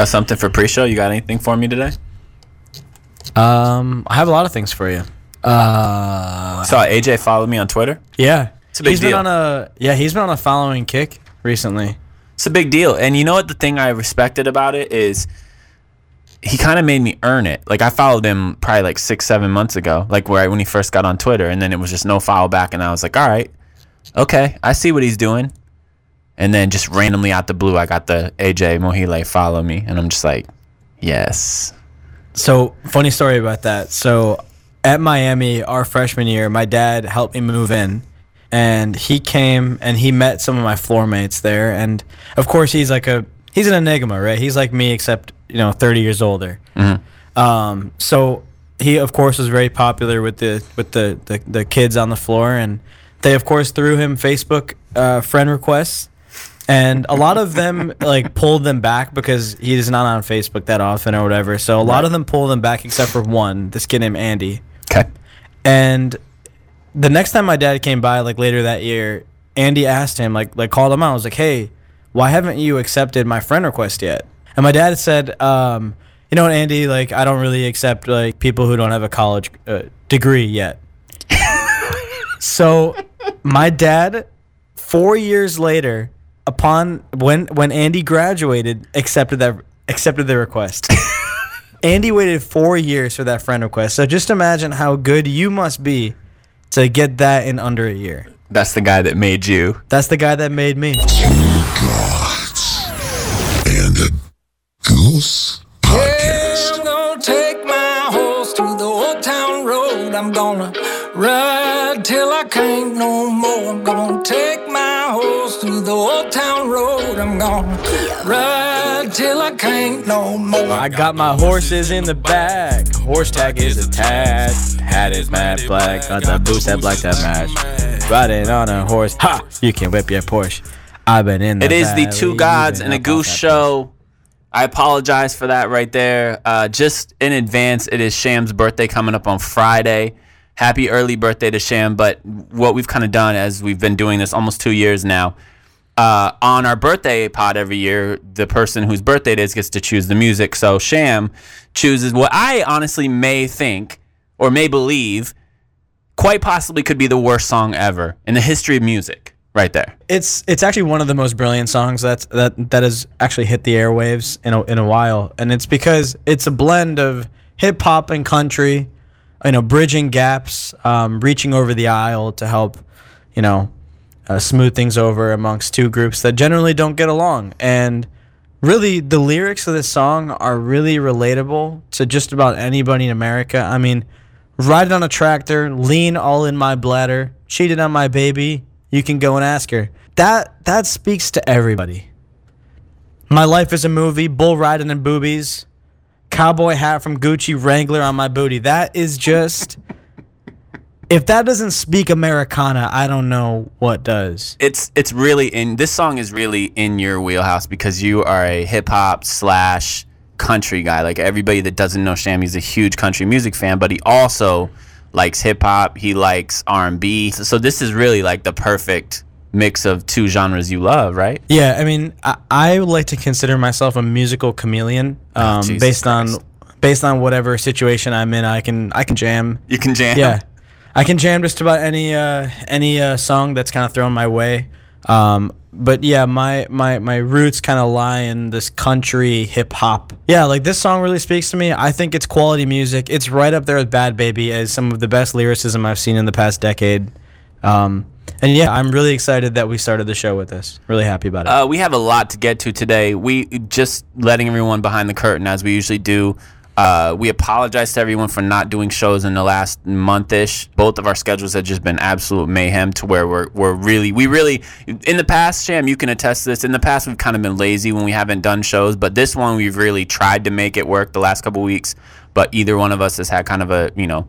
got something for pre-show? You got anything for me today? Um, I have a lot of things for you. Uh, Saw AJ follow me on Twitter. yeah, It's a big he's deal. been on a yeah he's been on a following kick recently. It's a big deal. And you know what the thing I respected about it is he kind of made me earn it. Like I followed him probably like six, seven months ago, like where when he first got on Twitter, and then it was just no follow back, and I was like, all right, okay, I see what he's doing. And then just randomly out the blue, I got the AJ Mohile follow me, and I'm just like, yes. So funny story about that. So at Miami, our freshman year, my dad helped me move in, and he came and he met some of my floor mates there, and of course he's like a he's an enigma, right? He's like me except you know 30 years older. Um, so he of course was very popular with the with the the, the kids on the floor, and they of course threw him Facebook uh, friend requests. And a lot of them like pulled them back because he's not on Facebook that often or whatever. So a lot of them pulled them back except for one, this kid named Andy. Okay. And the next time my dad came by, like later that year, Andy asked him, like, like called him out. I was like, "Hey, why haven't you accepted my friend request yet?" And my dad said, um, "You know what, Andy? Like, I don't really accept like people who don't have a college uh, degree yet." so, my dad, four years later, upon when when Andy graduated, accepted that accepted the request. Andy waited four years for that friend request. So just imagine how good you must be to get that in under a year. That's the guy that made you. That's the guy that made me. gods and a goose podcast. I'm gonna take my horse to the old town road. I'm gonna ride till I can't no more. I'm gonna take my horse to the old town road. I'm gonna ride till I can't no more. I got my horses in the back. Horse tag is attached. Hat is matte black. Got the boots that black that match. Riding on a horse. Ha! You can whip your Porsche. I've been in the It is the Two Gods been and a Goose show. I apologize for that right there. Uh, just in advance, it is Sham's birthday coming up on Friday. Happy early birthday to Sham. But what we've kind of done as we've been doing this almost two years now, uh, on our birthday pod every year, the person whose birthday it is gets to choose the music. So Sham chooses what I honestly may think or may believe quite possibly could be the worst song ever in the history of music. Right there. It's it's actually one of the most brilliant songs that's that that has actually hit the airwaves in a, in a while, and it's because it's a blend of hip hop and country, you know, bridging gaps, um, reaching over the aisle to help, you know, uh, smooth things over amongst two groups that generally don't get along, and really the lyrics of this song are really relatable to just about anybody in America. I mean, riding on a tractor, lean all in my bladder, cheated on my baby. You can go and ask her. That that speaks to everybody. My life is a movie, bull riding and boobies, cowboy hat from Gucci, Wrangler on my booty. That is just. if that doesn't speak Americana, I don't know what does. it's it's really in this song is really in your wheelhouse because you are a hip hop slash country guy. Like everybody that doesn't know Sham, he's a huge country music fan, but he also likes hip hop. He likes R and B. So this is really like the perfect mix of two genres you love, right? Yeah, I mean, I, I would like to consider myself a musical chameleon. Um, Jesus based Christ. on based on whatever situation I'm in, I can I can jam. You can jam. Yeah, I can jam just about any uh, any uh, song that's kind of thrown my way. Um, but yeah, my my my roots kind of lie in this country hip hop. Yeah, like this song really speaks to me. I think it's quality music. It's right up there with Bhad Bhabie as some of the best lyricism I've seen in the past decade. Um, and yeah, I'm really excited that we started the show with this. Really happy about it. Uh, we have a lot to get to today. We just letting everyone behind the curtain as we usually do. Uh, we apologize to everyone for not doing shows in the last month-ish. Both of our schedules have just been absolute mayhem to where we're, we're really, we really, in the past, Sham, you can attest to this. In the past, we've kind of been lazy when we haven't done shows, but this one, we've really tried to make it work the last couple weeks. But either one of us has had kind of a, you know,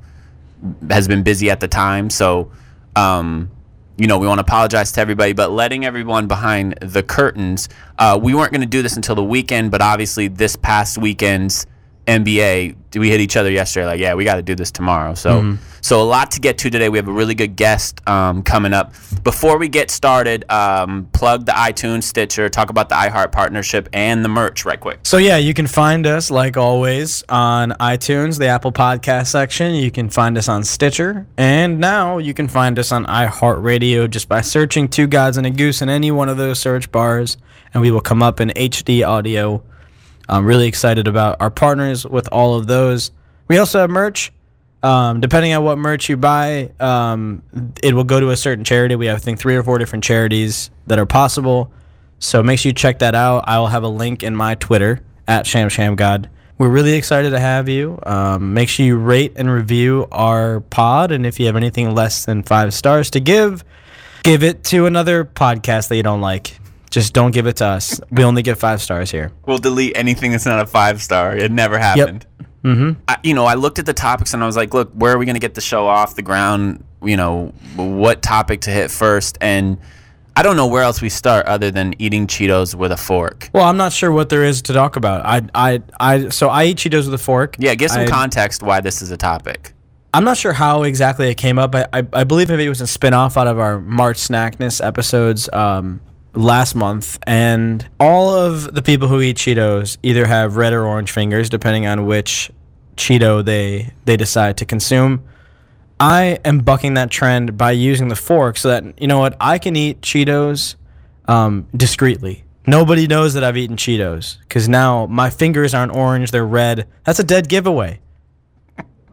has been busy at the time. So, um, you know, we want to apologize to everybody, but letting everyone behind the curtains, uh, we weren't going to do this until the weekend, but obviously this past weekend's NBA. We hit each other yesterday, like, yeah, we got to do this tomorrow. So, so a lot to get to today. We have a really good guest um, coming up. Before we get started, um, plug the iTunes, Stitcher, talk about the iHeart partnership and the merch, right quick. So yeah, you can find us like always on iTunes, the Apple Podcast section. You can find us on Stitcher, and now you can find us on iHeartRadio just by searching Two Gods and a Goose in any one of those search bars, and we will come up in HD audio. I'm really excited about our partners with all of those. We also have merch. Um, depending on what merch you buy, um, it will go to a certain charity. We have, I think, three or four different charities that are possible. So make sure you check that out. I will have a link in my Twitter at ShamShamGod. We're really excited to have you. Um, make sure you rate and review our pod. And if you have anything less than five stars to give, give it to another podcast that you don't like. Just don't give it to us. We only get five stars here. We'll delete anything that's not a five star. It never happened. Mm-hmm. I, you know, I looked at the topics and I was like, look, where are we going to get the show off the ground? You know, what topic to hit first? And I don't know where else we start other than eating Cheetos with a fork. Well, I'm not sure what there is to talk about. I, I, I. So I eat Cheetos with a fork. Yeah, give some I- context why this is a topic. I'm not sure how exactly it came up. I, I, I believe maybe it was a spin off out of our March Snackness episodes um, last month. And all of the people who eat Cheetos either have red or orange fingers, depending on which Cheeto they, they decide to consume. I am bucking that trend by using the fork so that, you know what, I can eat Cheetos um, discreetly. Nobody knows that I've eaten Cheetos because now my fingers aren't orange, they're red. That's a dead giveaway.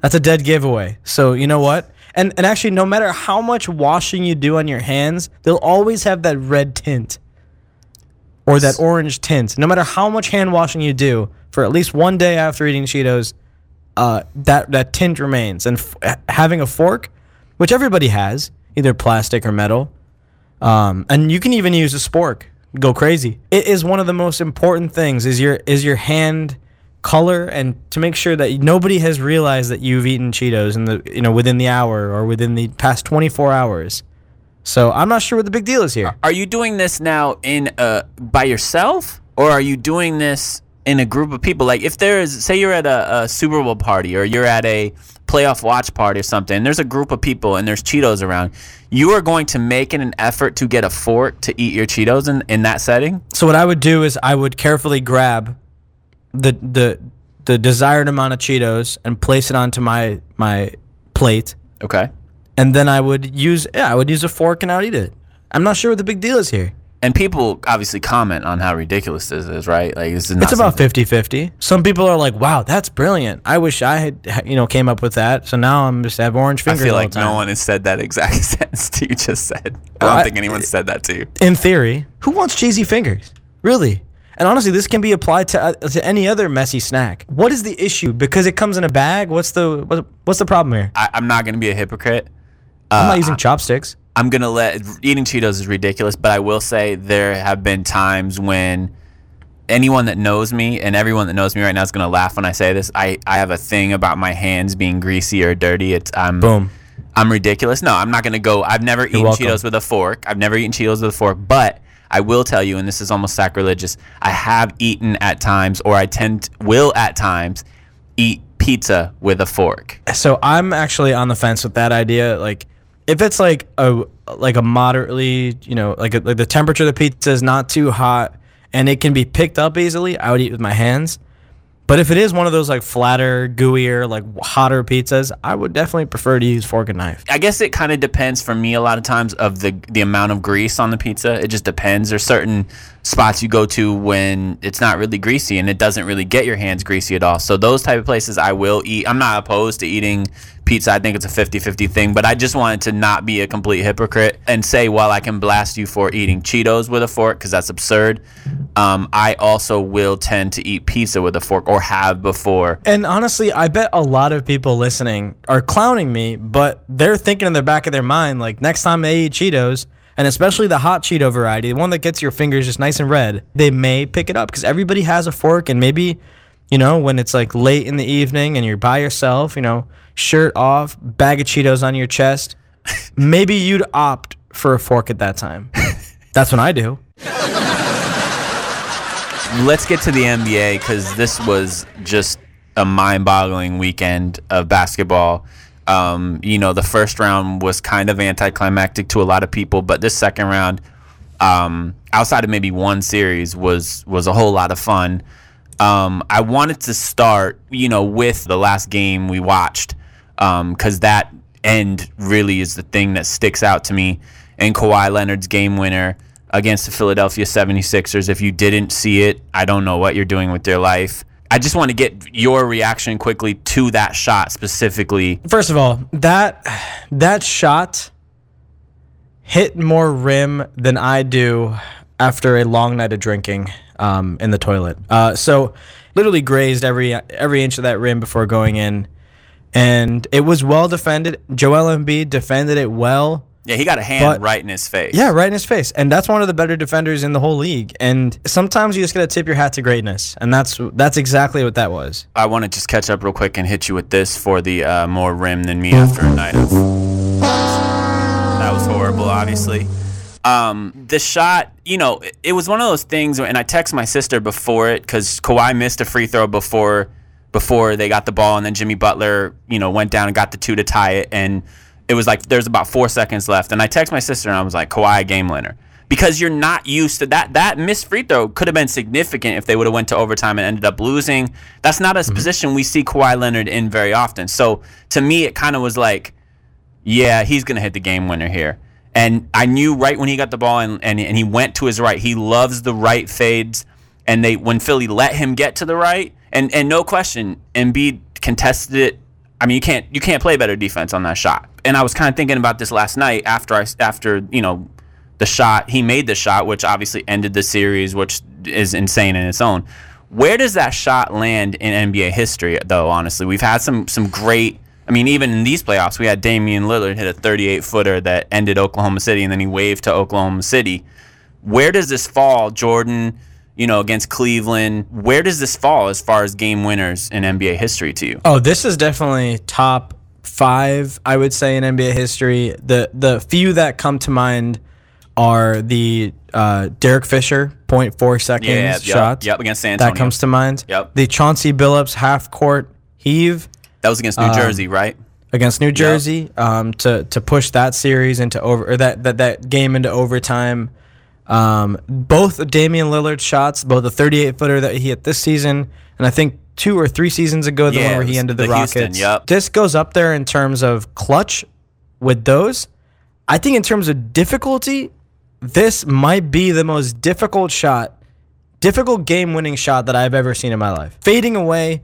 That's a dead giveaway. So you know what? And and actually, no matter how much washing you do on your hands, they'll always have that red tint or that orange tint. No matter how much hand washing you do, for at least one day after eating Cheetos, uh, that that tint remains. And f- having a fork, which everybody has, either plastic or metal, um, and you can even use a spork. Go crazy. It is one of the most important things. Is your is your hand color and to make sure that nobody has realized that you've eaten Cheetos in the you know within the hour or within the past 24 hours. So I'm not sure what the big deal is here. Are you doing this now in uh by yourself or are you doing this in a group of people? Like if there is say you're at a, a Super Bowl party or you're at a playoff watch party or something, and there's a group of people and there's Cheetos around, you are going to make an effort to get a fork to eat your Cheetos in, in that setting? So what I would do is I would carefully grab the the the desired amount of Cheetos and place it onto my my plate, Okay. and then I would use yeah I would use a fork and I'd eat it. I'm not sure what the big deal is here. And people obviously comment on how ridiculous this is, right? Like this is not It's about something- 50-50. Some people are like, "Wow, that's brilliant. I wish I had you know came up with that." So now I'm just have orange fingers. I fingers. feel all like the no time. one has said that exact sentence that you just said. I don't I- think anyone said that to you. in theory, who wants cheesy fingers? Really? And honestly, this can be applied to uh, to any other messy snack. What is the issue? Because it comes in a bag. What's the what, what's the problem here? I, I'm not going to be a hypocrite. I'm Uh, not using chopsticks. I'm gonna let eating Cheetos is ridiculous, but I will say there have been times when anyone that knows me and everyone that knows me right now is gonna laugh when I say this. I, I have a thing about my hands being greasy or dirty. It's I'm Boom. I'm ridiculous. No, I'm not gonna go. I've never eaten welcome. Cheetos with a fork. I've never eaten Cheetos with a fork, but I will tell you, and this is almost sacrilegious. I have eaten at times, or I tend will at times eat pizza with a fork. So I'm actually on the fence with that idea. Like, if it's like a like a moderately, you know, like a, like the temperature of the pizza is not too hot and it can be picked up easily, I would eat with my hands. But if it is one of those like flatter, gooier, like hotter pizzas, I would definitely prefer to use fork and knife. I guess it kind of depends for me a lot of times of the the amount of grease on the pizza. It just depends. There's certain spots you go to when it's not really greasy and it doesn't really get your hands greasy at all. So those type of places I will eat. I'm not opposed to eating pizza. I think it's a 50-50 thing, but I just wanted to not be a complete hypocrite and say while I can blast you for eating Cheetos with a fork cuz that's absurd, um, I also will tend to eat pizza with a fork or have before. And honestly, I bet a lot of people listening are clowning me, but they're thinking in the back of their mind, like next time they eat Cheetos, and especially the hot Cheeto variety, the one that gets your fingers just nice and red, they may pick it up because everybody has a fork. And maybe, you know, when it's like late in the evening and you're by yourself, you know, shirt off, bag of Cheetos on your chest, maybe you'd opt for a fork at that time. That's what I do. Let's get to the NBA because this was just a mind-boggling weekend of basketball. Um, you know, the first round was kind of anticlimactic to a lot of people, but this second round, um, outside of maybe one series, was was a whole lot of fun. Um, I wanted to start, you know, with the last game we watched, because that end really is the thing that sticks out to me. And Kawhi Leonard's game winner against the Philadelphia 76ers. If you didn't see it, I don't know what you're doing with your life. I just want to get your reaction quickly to that shot specifically. First of all, that that shot hit more rim than I do after a long night of drinking um, in the toilet. Uh, so literally grazed every every inch of that rim before going in, and it was well defended. Joel Embiid defended it well. Yeah, he got a hand But- right in his face. Yeah, right in his face, and that's one of the better defenders in the whole league. And sometimes you just gotta tip your hat to greatness, and that's that's exactly what that was. I want to just catch up real quick and hit you with this for the uh, more rim than me after a night of. That was horrible, obviously. Um, the shot, you know, it, it was one of those things, and I text my sister before it because Kawhi missed a free throw before before they got the ball, and then Jimmy Butler, you know, went down and got the two to tie it, and it was like there's about four seconds left, and I text my sister and I was like, Kawhi game winner. Because you're not used to that. That missed free throw could have been significant if they would have went to overtime and ended up losing. That's not a mm-hmm. position we see Kawhi Leonard in very often. So to me, it kind of was like, yeah, he's going to hit the game winner here. And I knew right when he got the ball and, and, and he went to his right. He loves the right fades. And they when Philly let him get to the right, and, and no question, Embiid contested it. I mean, you can't you can't play better defense on that shot. And I was kind of thinking about this last night after I after you know the shot he made the shot, which obviously ended the series, which is insane in its own. Where does that shot land in NBA history, though? Honestly, we've had some some great. I mean, even in these playoffs, we had Damian Lillard hit a 38 footer that ended Oklahoma City, and then he waved to Oklahoma City. Where does this fall, Jordan? You know, against Cleveland, where does this fall as far as game winners in NBA history to you? Oh, this is definitely top five, I would say, in NBA history. The the few that come to mind are the uh, Derek Fisher 0.4 seconds Yeah, yep, shot. yep, against San Antonio. That comes to mind. Yep. The Chauncey Billups half court heave That was against New Um, Jersey, right? against New Jersey um, to to push that series into over or that that, that game into overtime. Um, both Damian Lillard shots, both the 38 footer that he hit this season, and I think two or three seasons ago, the Yeah, one where he ended the, the Houston, Rockets. yep. This goes up there in terms of clutch with those. I think in terms of difficulty, this might be the most difficult shot, difficult game winning shot that I've ever seen in my life. Fading away,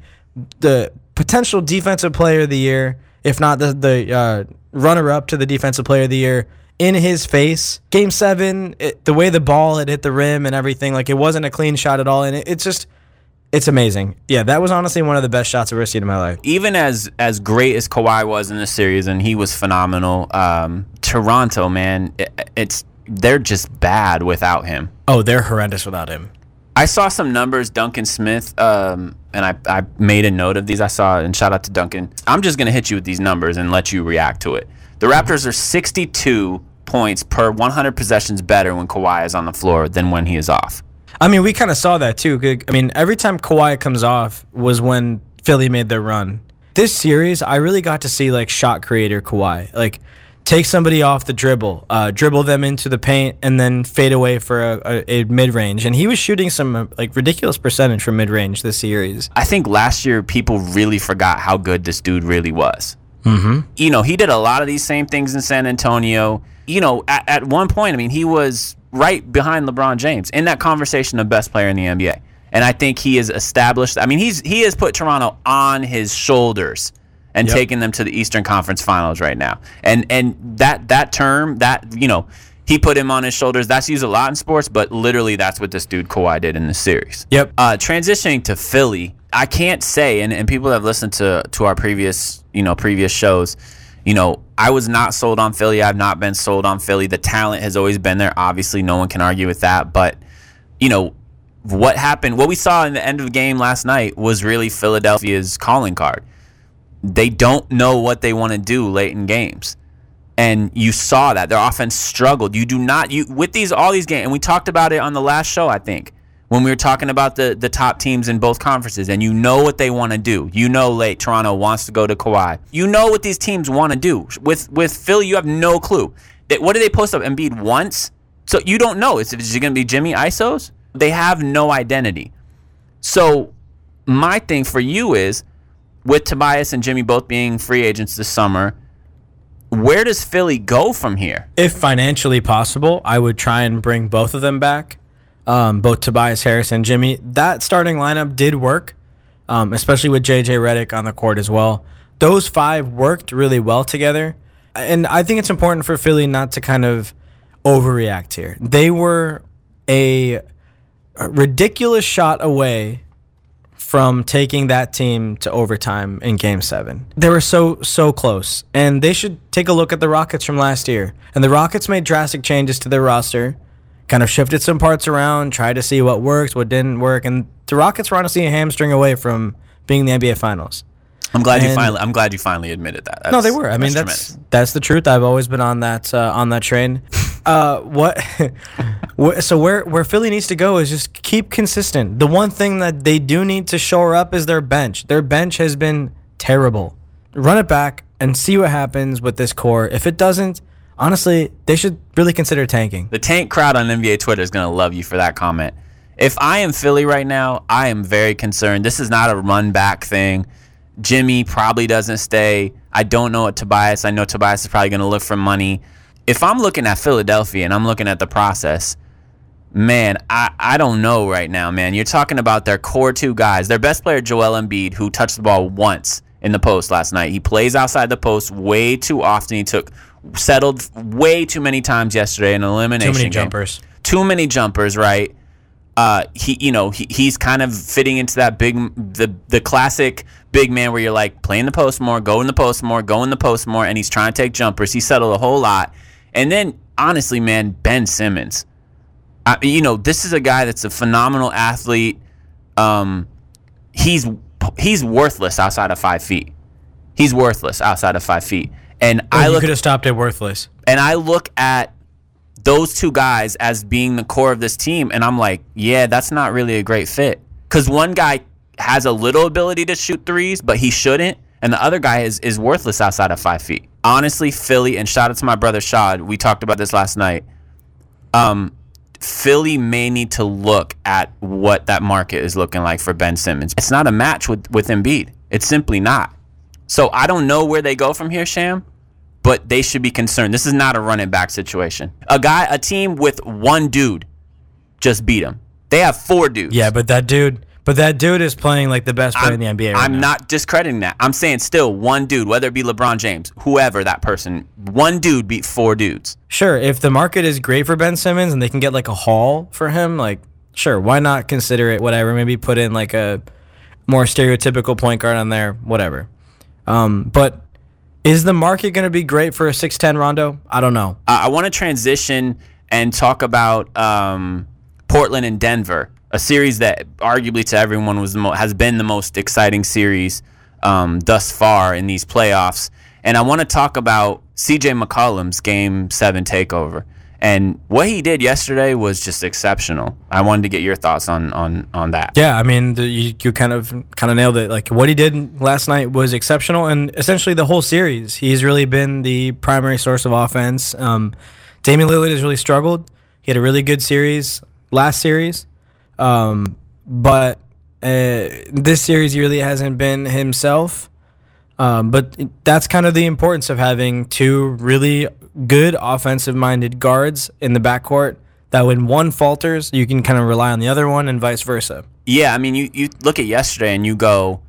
the potential defensive player of the year, if not the, the uh, runner up to the defensive player of the year, in his face. Game seven, it, the way the ball had hit the rim and everything, like it wasn't a clean shot at all. And it, it's just, it's amazing. Yeah, that was honestly one of the best shots I've ever seen in my life. even as as great as Kawhi was in the series, and he was phenomenal. Um, Toronto, man, it, it's they're just bad without him. Oh, they're horrendous without him. I saw some numbers, Duncan Smith, um, and I, I made a note of these. I saw, and shout out to Duncan. I'm just gonna hit you with these numbers and let you react to it. The Raptors are 62 points per 100 possessions better when Kawhi is on the floor than when he is off. I mean, we kind of saw that too. I mean, every time Kawhi comes off was when Philly made their run. This series, I really got to see like shot creator Kawhi, like take somebody off the dribble, uh, dribble them into the paint, and then fade away for a, a, a mid range. And he was shooting some uh, like ridiculous percentage from mid range this series. I think last year people really forgot how good this dude really was. Mm-hmm. You know, he did a lot of these same things in San Antonio. You know, at, at one point, I mean, he was right behind LeBron James in that conversation of best player in the NBA. And I think he has established. I mean, he's he has put Toronto on his shoulders and Yep. taken them to the Eastern Conference Finals right now. And and that that term that you know he put him on his shoulders. That's used a lot in sports, but literally that's what this dude Kawhi did in this series. Yep. Uh, transitioning to Philly, I can't say, and, and people have listened to to our previous you know previous shows. You know, I was not sold on Philly. I've not been sold on Philly. The talent has always been there. Obviously, no one can argue with that. But you know, what happened? What we saw in the end of the game last night was really Philadelphia's calling card. They don't know what they want to do late in games and you saw that their offense struggled. You do not you with these all these games, and we talked about it on the last show. I think when we were talking about the the top teams in both conferences, and you know what they want to do. You know, late Toronto wants to go to Kawhi. You know what these teams want to do. With with Philly, you have no clue. What did they post up? Embiid once, so you don't know. Is is it going to be Jimmy Isos? They have no identity. So my thing for you is, with Tobias and Jimmy both being free agents this summer, where does Philly go from here? If financially possible, I would try and bring both of them back, um, both Tobias Harris and Jimmy. That starting lineup did work, um, especially with JJ Redick on the court as well. Those five worked really well together, and I think it's important for Philly not to kind of overreact here. They were a, a ridiculous shot away from taking that team to overtime in game seven. They were so, so close. And they should take a look at the Rockets from last year. And the Rockets made drastic changes to their roster, kind of shifted some parts around, tried to see what worked, what didn't work. And the Rockets were honestly a hamstring away from being in the NBA Finals. I'm glad you finally. I'm glad you finally admitted that. No, they were. I mean, that's tremendous. that's the truth. I've always been on that uh, on that train. Uh, what? so where where Philly needs to go is just keep consistent. The one thing that they do need to shore up is their bench. Their bench has been terrible. Run it back and see what happens with this core. If it doesn't, honestly, they should really consider tanking. The tank crowd on NBA Twitter is going to love you for that comment. If I am Philly right now, I am very concerned. This is not a run back thing. Jimmy probably doesn't stay. I don't know what Tobias. I know Tobias is probably going to look for money. If I'm looking at Philadelphia and I'm looking at the process, man, I, I don't know right now, man. You're talking about their core two guys. Their best player, Joel Embiid, who touched the ball once in the post last night. He plays outside the post way too often. He took settled way too many times yesterday in elimination. Too many game. jumpers. Too many jumpers, right? Uh, he, you know, he, he's kind of fitting into that big, the the classic big man where you're like play in the post more, go in the post more, go in the post more, and he's trying to take jumpers. He settled a whole lot, and then honestly, man, Ben Simmons, I, you know, this is a guy that's a phenomenal athlete. Um, he's he's worthless outside of five feet. He's worthless outside of five feet, and I you look could have stopped it worthless. and I look at those two guys as being the core of this team, and I'm like, yeah, that's not really a great fit. Because one guy has a little ability to shoot threes, but he shouldn't, and the other guy is is worthless outside of five feet. Honestly, Philly, and shout out to my brother Shad. We talked about this last night. Um, Philly may need to look at what that market is looking like for Ben Simmons. It's not a match with with Embiid. It's simply not. So I don't know where they go from here, Sham but they should be concerned. This is not a running back situation. A guy, a team with one dude just beat them. They have four dudes. Yeah, but that dude, but that dude is playing like the best player I'm, in the NBA. Right I'm now. not discrediting that. I'm saying still one dude, whether it be LeBron James, whoever that person, one dude beat four dudes. Sure, if the market is great for Ben Simmons and they can get like a haul for him, like sure, why not consider it? Whatever, maybe put in like a more stereotypical point guard on there, whatever. Um, but is the market going to be great for a six ten Rondo? I don't know. I, I want to transition and talk about um, Portland and Denver, a series that arguably to everyone was mo- has been the most exciting series um, thus far in these playoffs. And I want to talk about CJ McCollum's Game Seven takeover. And what he did yesterday was just exceptional. I wanted to get your thoughts on on on that. Yeah, I mean, the, you, you kind of kind of nailed it. Like what he did last night was exceptional, and essentially the whole series, he's really been the primary source of offense. Um, Damian Lillard has really struggled. He had a really good series last series, um, but uh, this series he really hasn't been himself. Um, but that's kind of the importance of having two really good offensive minded guards in the backcourt that when one falters, you can kind of rely on the other one and vice versa. Yeah, I mean, you, you look at yesterday and you go,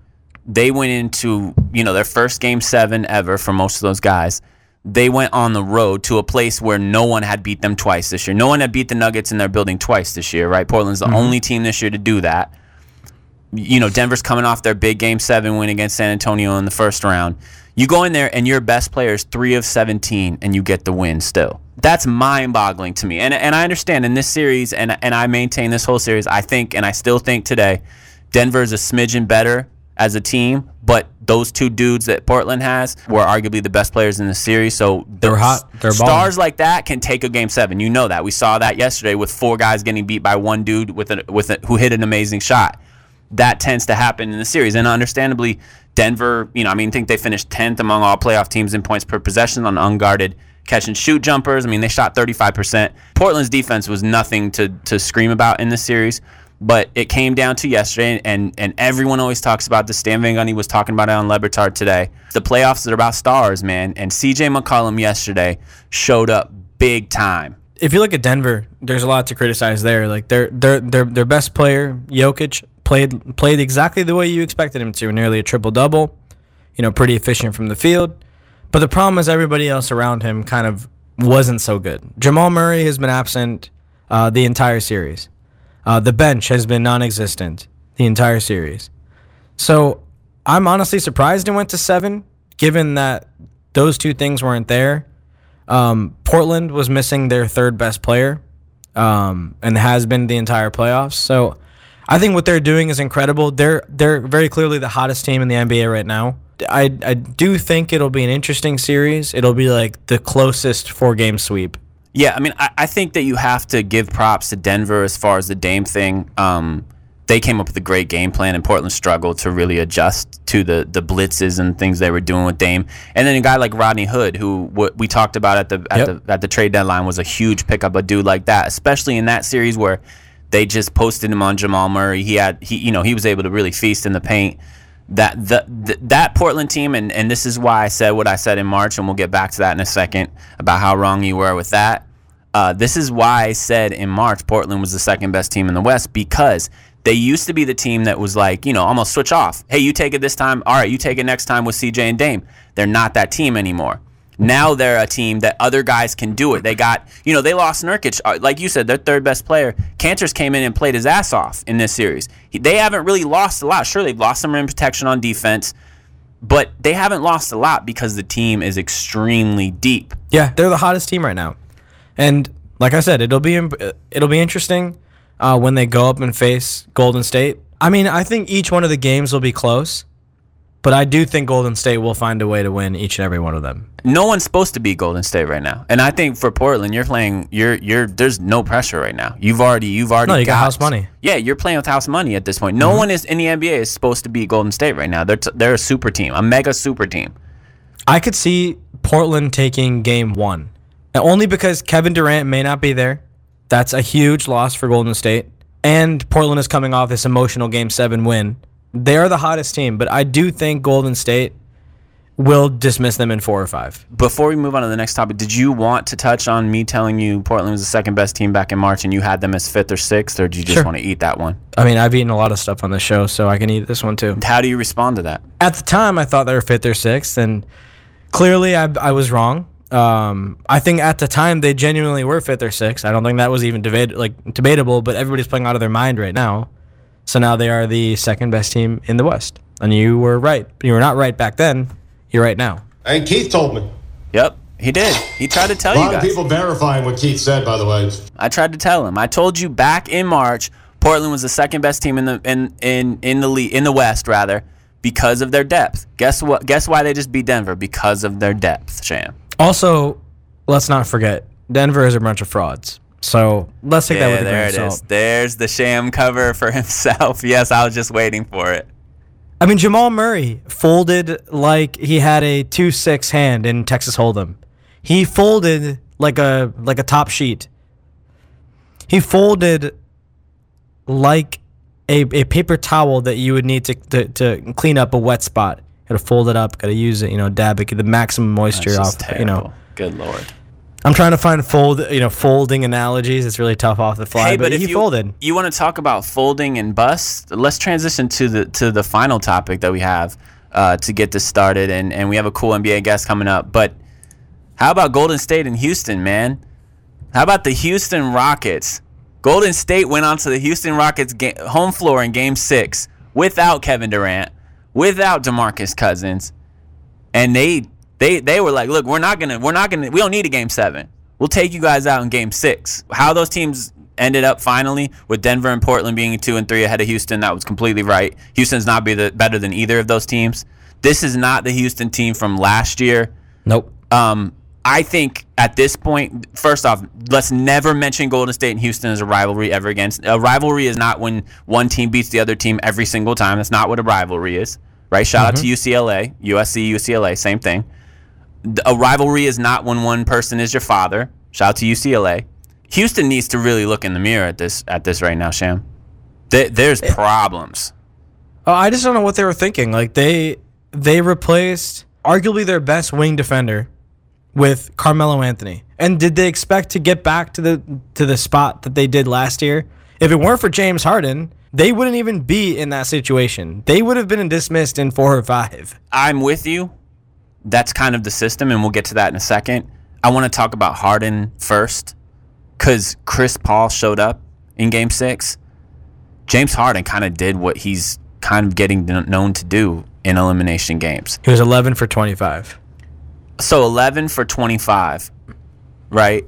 they went into, you know, their first game seven ever for most of those guys. They went on the road to a place where no one had beat them twice this year. No one had beat the Nuggets in their building twice this year, right? Portland's the mm-hmm. only team this year to do that. You know, Denver's coming off their big game seven win against San Antonio in the first round. You go in there and your best player is three of 17 and you get the win still. That's mind boggling to me. And, and I understand in this series, and, and I maintain this whole series, I think, and I still think today, Denver is a smidgen better as a team, But those two dudes that Portland has were arguably the best players in the series. So They were hot. They were balling. stars like that can take a game seven. You know that. We saw that yesterday with four guys getting beat by one dude with a, with a, who hit an amazing shot. That tends to happen in the series, and understandably, Denver. You know, I mean, I think they finished tenth among all playoff teams in points per possession on unguarded catch and shoot jumpers. I mean, they shot thirty five percent. Portland's defense was nothing to to scream about in this series. But it came down to yesterday, and, and everyone always talks about this. Stan Van Gundy was talking about it on Le Batard today. The playoffs are about stars, man. And CJ McCollum yesterday showed up big time. if you look at Denver, there's a lot to criticize there. Like their their their their best player, Jokic, played played exactly the way you expected him to, nearly a triple double. You know, pretty efficient from the field. But the problem is everybody else around him kind of wasn't so good. Jamal Murray has been absent uh, the entire series. Uh, the bench has been non-existent the entire series. So I'm honestly surprised it went to seven, given that those two things weren't there. Um, Portland was missing their third best player, um, and has been the entire playoffs. So I think what they're doing is incredible. They're they're very clearly the hottest team in the NBA right now. I I do think it'll be an interesting series. It'll be like the closest four game sweep. Yeah, I mean, I, I think that you have to give props to Denver as far as the Dame thing. Um, they came up with a great game plan, and Portland struggled to really adjust to the the blitzes and things they were doing with Dame. And then a guy like Rodney Hood, who what we talked about at the at Yep. the at the trade deadline, was a huge pickup. A dude like that, especially in that series where they just posted him on Jamal Murray. He had he you know he was able to really feast in the paint. That the, the that Portland team, and and this is why I said what I said in March, and we'll get back to that in a second about how wrong you were with that. Uh, this is why I said in March Portland was the second best team in the West because they used to be the team that was like, you know, almost switch off. Hey, you take it this time. All right, you take it next time with CJ and Dame. They're not that team anymore. Now they're a team that other guys can do it. They got, you know, they lost Nurkic. Uh, Like you said, their third best player. Kanter's came in and played his ass off in this series. He, they haven't really lost a lot. Sure, they've lost some rim protection on defense, but they haven't lost a lot because the team is extremely deep. Yeah, they're the hottest team right now, and like I said, it'll be it'll be interesting uh, when they go up and face Golden State. I mean, I think each one of the games will be close, but I do think Golden State will find a way to win each and every one of them. no one's supposed to beat Golden State right now. And I think for Portland, you're playing. You're you're. There's no pressure right now. You've already you've already. No, you got house money. Yeah, you're playing with house money at this point. No mm-hmm. one is in the NBA is supposed to be Golden State right now. They're t- they're a super team, a mega super team. I could see Portland taking game one. Now, only because Kevin Durant may not be there. That's a huge loss for Golden State. And Portland is coming off this emotional game seven win. They are the hottest team, but I do think Golden State will dismiss them in four or five. Before we move on to the next topic, did you want to touch on me telling you Portland was the second best team back in March and you had them as fifth or sixth, or did you just Sure. want to eat that one? I mean, I've eaten a lot of stuff on this show, so I can eat this one too. How do you respond to that? At the time, I thought they were fifth or sixth, and clearly I, I was wrong. Um, I think at the time they genuinely were fifth or sixth. I don't think that was even debate like debatable, but everybody's playing out of their mind right now. So now they are the second best team in the West, and you were right. You were not right back then. You're right now. And Keith told me. Yep, he did. He tried to tell you. A you lot guys. of people verifying what Keith said, by the way. I tried to tell him. I told you back in March, Portland was the second best team in the in in in the league, in the West rather because of their depth. Guess what? Guess why they just beat Denver because of their depth, Sham. Also, let's not forget Denver is a bunch of frauds. So let's take that Yeah, with a there grain it of is. salt. There's the Sham cover for himself. Yes, I was just waiting for it. I mean, Jamal Murray folded like he had a two six hand in Texas Hold'em. He folded like a like a top sheet. He folded like a, a paper towel that you would need to, to, to clean up a wet spot. Gotta fold it up. Gotta use it. You know, dab it. Get the maximum moisture off. just You know. Good lord. I'm trying to find fold. You know, folding analogies. It's really tough off the fly. Hey, but, but if he you, folded. you want to talk about folding and bust, let's transition to the to the final topic that we have uh, to get this started, and and we have a cool NBA guest coming up. But how about Golden State and Houston, man? How about the Houston Rockets? Golden State went onto the Houston Rockets ga- home floor in Game Six without Kevin Durant, without DeMarcus Cousins, and they they they were like, look, we're not gonna we're not gonna we don't need a game seven. We'll take you guys out in game six. How those teams ended up finally with Denver and Portland being two and three ahead of Houston, that was completely right. Houston's not be the better than either of those teams. This is not the Houston team from last year. Nope. Um, I think at this point, first off, let's never mention Golden State and Houston as a rivalry ever again. A rivalry is not when one team beats the other team every single time. That's not what a rivalry is, right? Shout out to UCLA, USC, UCLA, same thing. A rivalry is not when one person is your father. Shout out to UCLA. Houston needs to really look in the mirror at this at this right now, Sham. There, there's problems. Oh, I just don't know what they were thinking. Like they they replaced arguably their best wing defender with Carmelo Anthony. And did they expect to get back to the to the spot that they did last year? If it weren't for James Harden, they wouldn't even be in that situation. They would have been dismissed in 4 or 5. I'm with you. That's kind of the system, and we'll get to that in a second. I want to talk about Harden first because Chris Paul showed up in game six. James Harden kind of did what he's kind of getting known to do in elimination games. He was 11 for 25. So 11 for 25, right?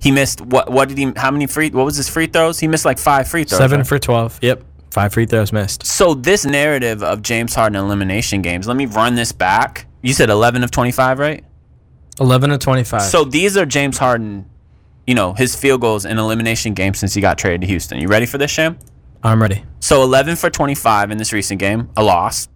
He missed what? What did he? How many free? What was his free throws? He missed like five free throws. 7 right? for 12. Yep. 5 free throws missed. So this narrative of James Harden elimination games. Let me run this back. You said 11 of 25, right? 11 of 25. So these are James Harden, you know, his field goals in elimination games since he got traded to Houston. You ready for this, Sham? I'm ready. So 11 for 25 in this recent game, a loss.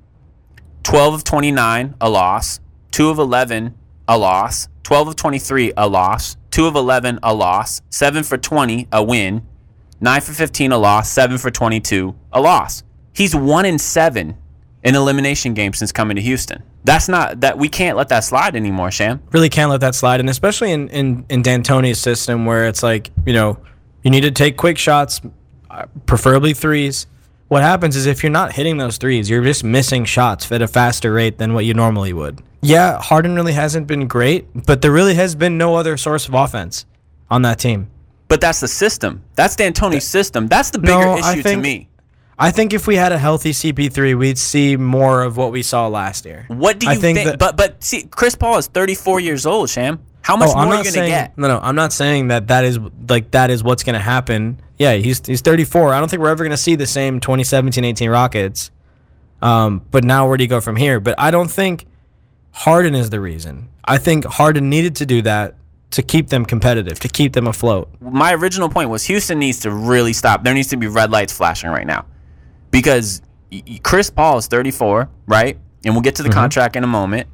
12 of 29, a loss. 2 of 11, a loss. 12 of 23, a loss. 2 of 11, a loss. 7 for 20, a win. 9 for 15, a loss. 7 for 22, a loss. He's 1 in 7 in elimination game since coming to Houston. That's not that we can't let that slide anymore, Sham. really can't let that slide, and especially in in in D'Antoni's system where it's like you know you need to take quick shots, uh, preferably threes. What happens is if you're not hitting those threes, you're just missing shots at a faster rate than what you normally would. Yeah, Harden really hasn't been great, but there really has been no other source of offense on that team. But that's the system. That's D'Antoni's system. That's the bigger No, issue to me. I think if we had a healthy CP3, we'd see more of what we saw last year. What do you I think think? that- but but see, Chris Paul is 34 years old, Sham. How much Oh, I'm more are you gonna saying get? no, no. I'm not saying that that is like that is what's going to happen. Yeah, he's he's 34. I don't think we're ever going to see the same 2017-18 Rockets. Um, but now where do you go from here? But I don't think Harden is the reason. I think Harden needed to do that to keep them competitive, to keep them afloat. My original point was Houston needs to really stop. There needs to be red lights flashing right now, because Chris Paul is 34, right? And we'll get to Mm-hmm. the contract in a moment.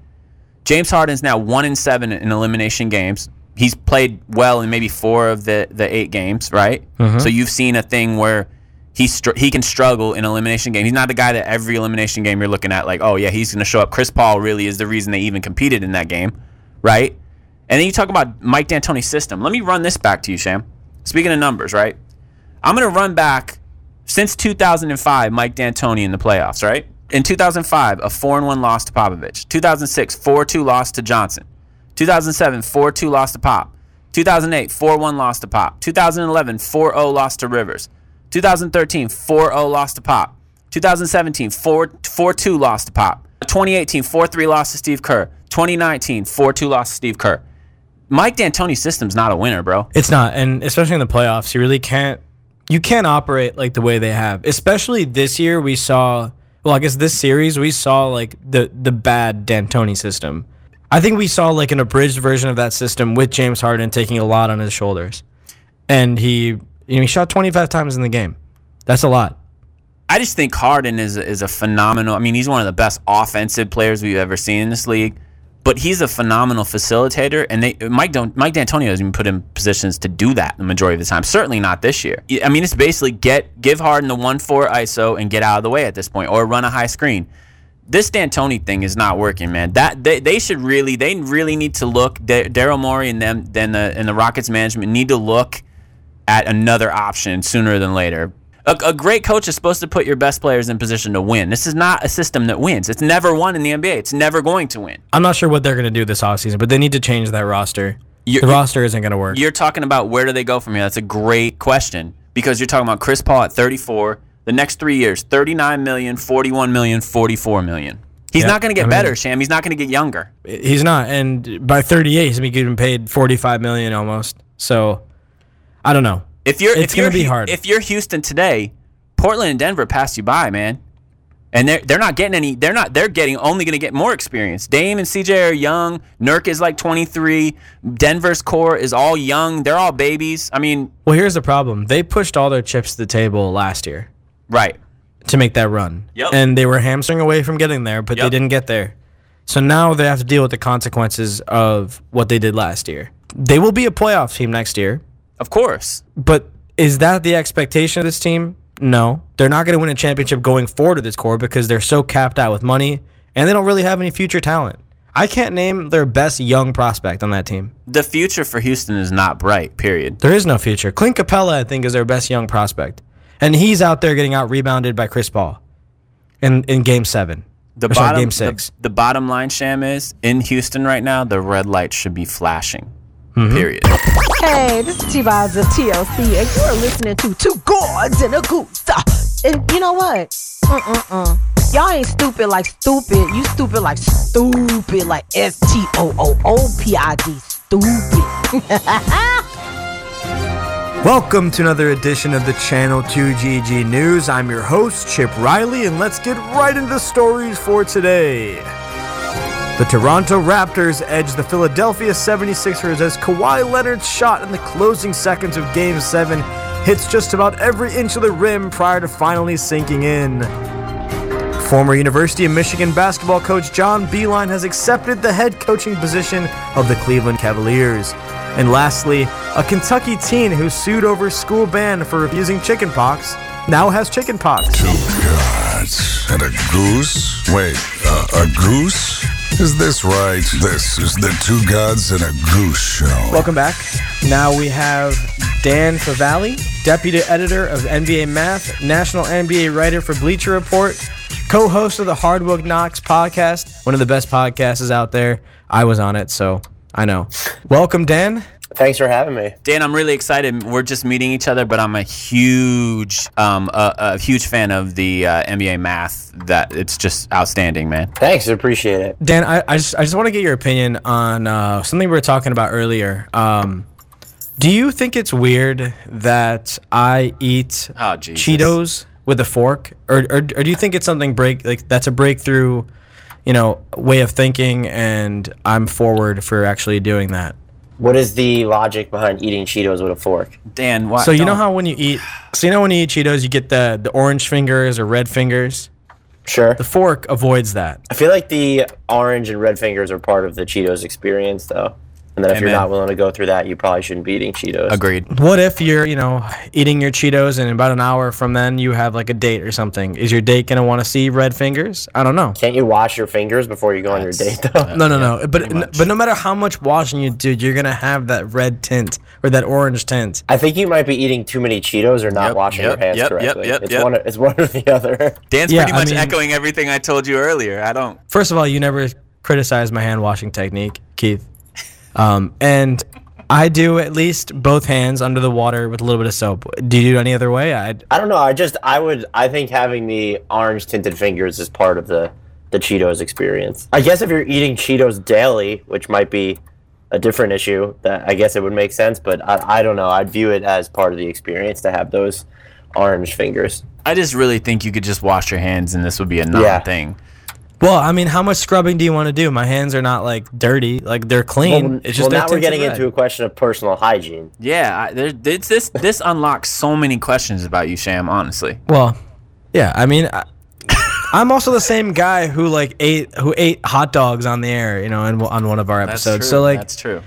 James Harden's now one in seven in elimination games. He's played well in maybe four of the the eight games, right? Mm-hmm. So you've seen a thing where he str- he can struggle in elimination game. He's not the guy that every elimination game you're looking at like, oh yeah, he's going to show up. Chris Paul really is the reason they even competed in that game, right? And then you talk about Mike D'Antoni's system. Let me run this back to you, Sham. Speaking of numbers, right? I'm going to run back since 2005, Mike D'Antoni in the playoffs, right? In 2005, a 4 1 loss to Popovich. 2006, 4 2 loss to Johnson. 2007, 4 2 loss to Pop. 2008, 4 1 loss to Pop. 2011, 4 0 loss to Rivers. 2013, 4 0 loss to Pop. 2017, 4 2 loss to Pop. 2018, 4 3 loss to Steve Kerr. 2019, 4 2 loss to Steve Kerr. Mike D'Antoni's system's not a winner, bro. It's not, and especially in the playoffs, you really can't. You can't operate like the way they have. Especially this year, we saw. Well, I guess this series we saw like the the bad D'Antoni system. I think we saw like an abridged version of that system with James Harden taking a lot on his shoulders, and he you know, he shot 25 times in the game. That's a lot. I just think Harden is is a phenomenal. I mean, he's one of the best offensive players we've ever seen in this league. But he's a phenomenal facilitator, and they Mike don't Mike D'Antonio doesn't even put in positions to do that the majority of the time. Certainly not this year. I mean, it's basically get give Harden the one four ISO and get out of the way at this point, or run a high screen. This D'Antoni thing is not working, man. That they, they should really they really need to look. Daryl Morey and them then the and the Rockets management need to look at another option sooner than later. A, a great coach is supposed to put your best players in position to win. This is not a system that wins. It's never won in the NBA. It's never going to win. I'm not sure what they're going to do this offseason, but they need to change that roster. You're- the roster isn't going to work. You're talking about where do they go from here? That's a great question because you're talking about Chris Paul at 34. The next three years, 39 million, 41 million, 44 million. He's Yeah, not going to get I mean- better, Sham. He's not going to get younger. He's not, and by 38, he's gonna be getting paid 45 million almost. So, I don't know. If you're It's if you're gonna be hard. If you're Houston today, Portland and Denver passed you by, man. And they're they're not getting any. They're not. They're getting only going to get more experience. Dame and CJ are young. Nurk is like 23. Denver's core is all young. They're all babies. I mean, Well, here's the problem. They pushed all their chips to the table last year right. to make that run. Yep. And they were hamstring away from getting there, but they didn't get there. So now they have to deal with the consequences of what they did last year. They will be a playoff team next year, Of course. but is that the expectation of this team? No. They're not going to win a championship going forward to this core because they're so capped out with money and they don't really have any future talent. I can't name their best young prospect on that team. The future for Houston is not bright. Period. There is no future. Clint Capela, I think, is their best young prospect. And he's out there getting out rebounded by Chris Paul in, in game seven. The Or sorry, bottom, game the- six. The, bottom line, Sham, is in Houston right now. The red light should be flashing. Mm-hmm. Period. Hey, this is T-Vibes of TLC, and you are listening to Two Gods and a Goose. And you know what? Mm-mm-mm. Y'all ain't stupid like stupid. You stupid like stupid, like S-T-O-O-O-P-I-D. Stupid. Welcome to another edition of the Channel 2GG News. I'm your host, Chip Riley, and let's get right into the stories for today. The Toronto Raptors edge the Philadelphia 76ers as Kawhi Leonard's shot in the closing seconds of Game 7 hits just about every inch of the rim prior to finally sinking in. Former University of Michigan basketball coach John Beilein has accepted the head coaching position of the Cleveland Cavaliers. And lastly, a Kentucky teen who sued over school ban for refusing chickenpox now has chickenpox. Two gods and a goose? Wait, uh, a goose? Is this right? This is the Two Gods and a Goose show. Welcome back. Now we have Dan Favale, deputy editor of NBA Math, national NBA writer for Bleacher Report, co-host of the Hardwood Knocks podcast, one of the best podcasts out there. I was on it, so I know. Welcome, Dan. Thanks for having me. Dan, I'm really excited. We're just meeting each other, but I'm a huge, um, a, a huge fan of the uh, NBA math. That it's just outstanding, man. Thanks, I appreciate it. Dan, I, I just I just want to get your opinion on uh, something we were talking about earlier. Um, do you think it's weird that I eat Oh, Cheetos with a fork, or, or or do you think it's something break like that's a breakthrough, you know, way of thinking, and I'm forward for actually doing that? What is the logic behind eating Cheetos with a fork? Dan, why? So you know don't- how when you eat, so you know when you eat Cheetos, you get the the orange fingers or red fingers. Sure. The fork avoids that. I feel like the orange and red fingers are part of the Cheetos experience, though. And that if you're not willing to go through that, you probably shouldn't be eating Cheetos. Agreed. What if you're, you know, eating your Cheetos and about an hour from then you have like a date or something? Is your date gonna want to see red fingers? I don't know. Can't you wash your fingers before you go on your date, though? No, no, no. But pretty much. but no matter how much washing you do, you're gonna have that red tint or that orange tint. I think you might be eating too many Cheetos or not Yep, washing yep, your hands yep, yep, correctly. yep, it's yep. one. It's one or the other. Dan's Yeah, pretty I much mean- echoing everything I told you earlier. I don't. First of all, you never criticized my hand washing technique, Keith. Um, and I do at least both hands under the water with a little bit of soap. Do you do it any other way? I I don't know. I just I would I think having the orange tinted fingers is part of the the Cheetos experience. I guess if you're eating Cheetos daily, which might be a different issue, that I guess it would make sense. But I, I don't know. I'd view it as part of the experience to have those orange fingers. I just really think you could just wash your hands and this would be a non-thing. Well, I mean, how much scrubbing do you want to do? My hands are not like dirty, like they're clean. Well, it's just well, now we're getting into a question of personal hygiene. Yeah, I, there, it's this this unlocks so many questions about you, Sham. Honestly, Well, yeah. I mean, I, I'm also the same guy who like ate who ate hot dogs on the air, you know, in, on one of our that's episodes. true. So like, that's true.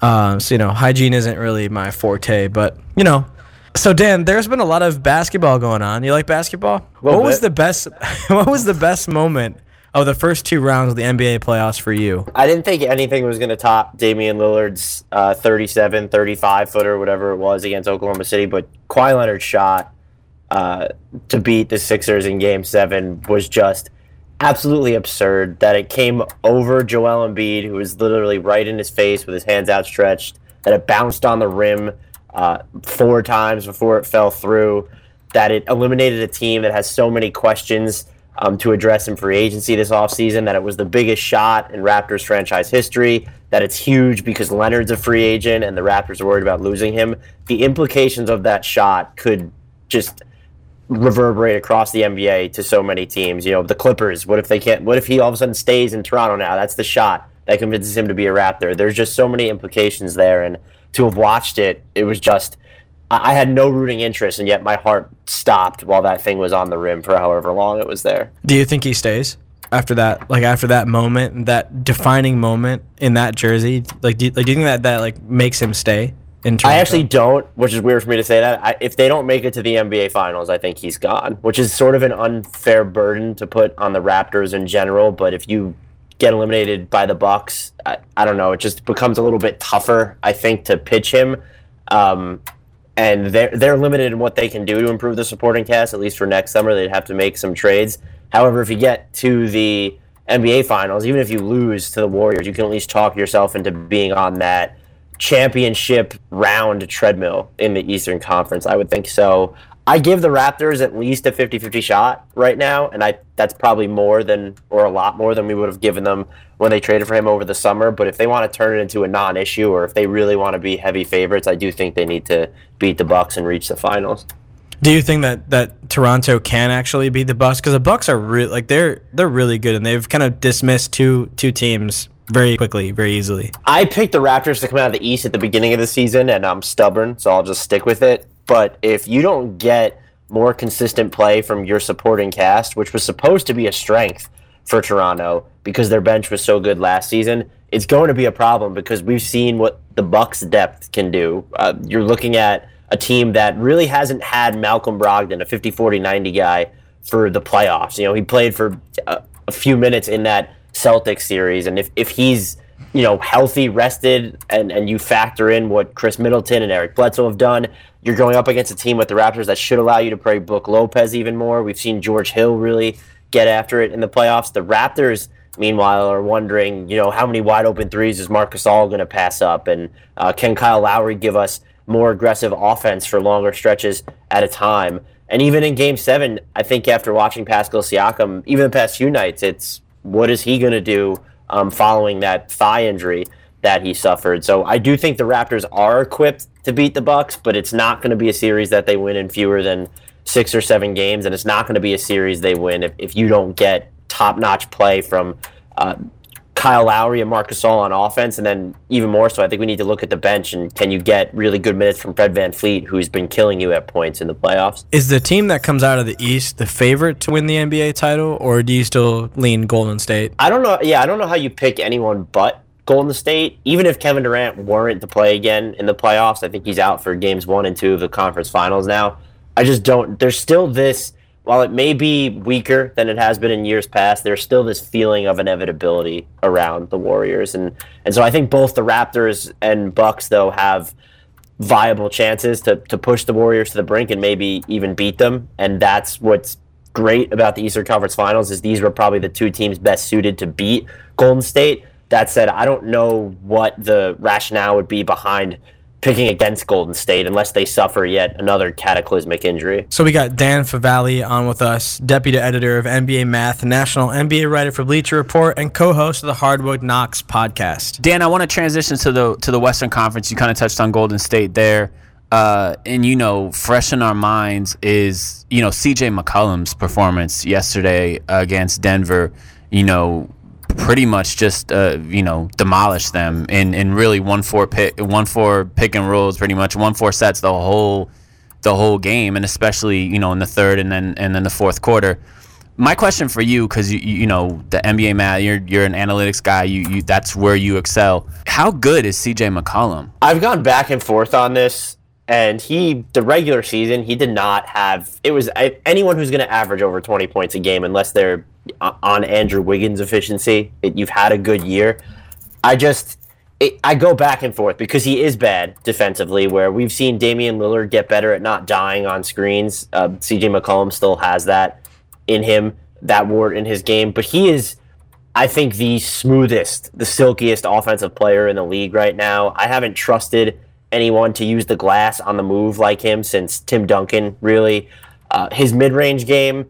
uh, so you know, hygiene isn't really my forte, but you know. So Dan, there's been a lot of basketball going on. You like basketball? Little What was the best? What was the best moment of the first two rounds of the NBA playoffs for you? I didn't think anything was going to top Damian Lillard's uh, 37, 35 footer, whatever it was against Oklahoma City. But Kawhi Leonard's shot uh, to beat the Sixers in game seven was just absolutely absurd. That it came over Joel Embiid, who was literally right in his face with his hands outstretched, that it bounced on the rim uh, four times before it fell through, that it eliminated a team that has so many questions um, to address in free agency this offseason, that it was the biggest shot in Raptors franchise history, that it's huge because Leonard's a free agent and the Raptors are worried about losing him. The implications of that shot could just reverberate across the NBA to so many teams. You know, the Clippers. What if they can't? What if he all of a sudden stays in Toronto now? That's the shot that convinces him to be a Raptor. There's just so many implications there, and to have watched it, it was just. I I had no rooting interest, and yet my heart stopped while that thing was on the rim for however long it was there. Do you think he stays after that? Like after that moment, that defining moment in that jersey, like do you, like do you think that that like makes him stay in Toronto? I actually don't, which is weird for me to say that. I, if they don't make it to the NBA Finals, I think he's gone, which is sort of an unfair burden to put on the Raptors in general. But if you get eliminated by the Bucks, I, I don't know, it just becomes a little bit tougher, I think, to pitch him. Um, and they're they're limited in what they can do to improve the supporting cast. At least for next summer, they'd have to make some trades. However, if you get to the NBA Finals, even if you lose to the Warriors, you can at least talk yourself into being on that championship round treadmill in the Eastern Conference. I would think so. I give the Raptors at least a 50-50 shot right now, and I that's probably more than or a lot more than we would have given them when they traded for him over the summer. But if they want to turn it into a non-issue, or if they really want to be heavy favorites, I do think they need to beat the Bucks and reach the finals. Do you think that that Toronto can actually beat the Bucks? Because the Bucks are really like they're they're really good, and they've kind of dismissed two two teams very quickly, very easily. I picked the Raptors to come out of the East at the beginning of the season, and I'm stubborn, so I'll just stick with it. But if you don't get more consistent play from your supporting cast, which was supposed to be a strength for Toronto because their bench was so good last season, it's going to be a problem because we've seen what the Bucks' depth can do. Uh, you're looking at a team that really hasn't had Malcolm Brogdon, a 50 40 90 guy, for the playoffs. You know, he played for a, a few minutes in that Celtics series, and if, if he's you know healthy, rested, and, and you factor in what Khris Middleton and Eric Bledsoe have done, you're going up against a team with the Raptors that should allow you to play Brook Lopez even more. We've seen George Hill really get after it in the playoffs. The Raptors, meanwhile, are wondering, you know, how many wide open threes is Marc Gasol going to pass up, and uh, can Kyle Lowry give us more aggressive offense for longer stretches at a time? And even in Game Seven, I think after watching Pascal Siakam, even the past few nights, it's what is he going to do um, following that thigh injury that he suffered? So I do think the Raptors are equipped to beat the Bucks, but it's not going to be a series that they win in fewer than six or seven games, and it's not going to be a series they win if, if you don't get top-notch play from uh, Kyle Lowry and Marc Gasol on offense, and then even more so, I think we need to look at the bench and can you get really good minutes from Fred VanVleet, who's been killing you at points in the playoffs? Is the team that comes out of the East the favorite to win the NBA title, or do you still lean Golden State? I don't know. Yeah, I don't know how you pick anyone but Golden State. Even if Kevin Durant weren't to play again in the playoffs, I think he's out for games one and two of the conference finals now. I just don't. There's still this. While it may be weaker than it has been in years past, there's still this feeling of inevitability around the Warriors, and and so I think both the Raptors and Bucks though have viable chances to to push the Warriors to the brink and maybe even beat them, and that's what's great about the Eastern Conference Finals is these were probably the two teams best suited to beat Golden State. That said, I don't know what the rationale would be behind picking against Golden State unless they suffer yet another cataclysmic injury. So we got Dan Favale on with us, deputy editor of NBA Math, national NBA writer for Bleacher Report, and co-host of the Hardwood Knocks podcast. Dan, I want to transition to the to the Western Conference. You kind of touched on Golden State there. Uh, and you know, fresh in our minds is you know CJ McCollum's performance yesterday against Denver. You know, pretty much just uh, you know demolished them in, in really one four pick one four pick and rolls pretty much one four sets the whole the whole game and especially you know in the third and then and then the fourth quarter. My question for you, because you, you know the NBA math, you're you're an analytics guy. You, you that's where you excel. How good is CJ McCollum? I've gone back and forth on this, and he the regular season he did not have. It was I, anyone who's going to average over twenty points a game, unless they're on Andrew Wiggins' efficiency. It, you've had a good year. I just it, I go back and forth because he is bad defensively. Where we've seen Damian Lillard get better at not dying on screens. Uh, CJ McCollum still has that in him, that ward in his game, but he is. I think the smoothest, the silkiest offensive player in the league right now. I haven't trusted anyone to use the glass on the move like him since Tim Duncan. Really, uh, his mid-range game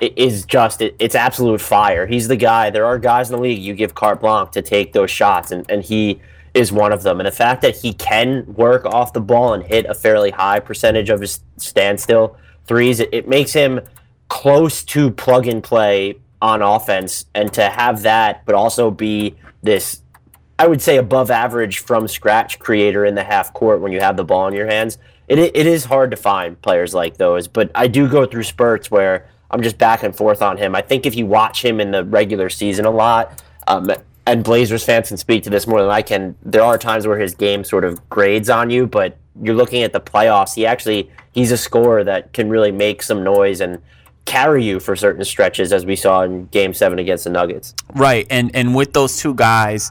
is just it, it's absolute fire. He's the guy. There are guys in the league you give carte blanche to take those shots, and, and he is one of them. And the fact that he can work off the ball and hit a fairly high percentage of his standstill threes. It, it makes him close to plug and play on offense, and to have that, but also be this, I would say, above average from scratch creator in the half court when you have the ball in your hands. It, it is hard to find players like those, but I do go through spurts where I'm just back and forth on him. I think if you watch him in the regular season a lot, um, and Blazers fans can speak to this more than I can. There are times where his game sort of grades on you, but you're looking at the playoffs. He actually he's a scorer that can really make some noise and carry you for certain stretches, as we saw in Game Seven against the Nuggets. Right, and and with those two guys,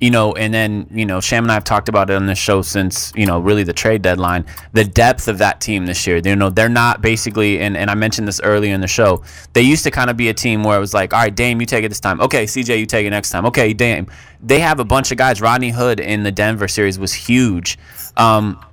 you know, and then you know, Sham and I have talked about it on this show since you know really the trade deadline. The depth of that team this year, you know, they're not basically, and, and I mentioned this earlier in the show. They used to kind of be a team where it was like, all right, Dame, you take it this time. Okay, CJ, you take it next time. Okay, Dame. They have a bunch of guys. Rodney Hood in the Denver series was huge. Um,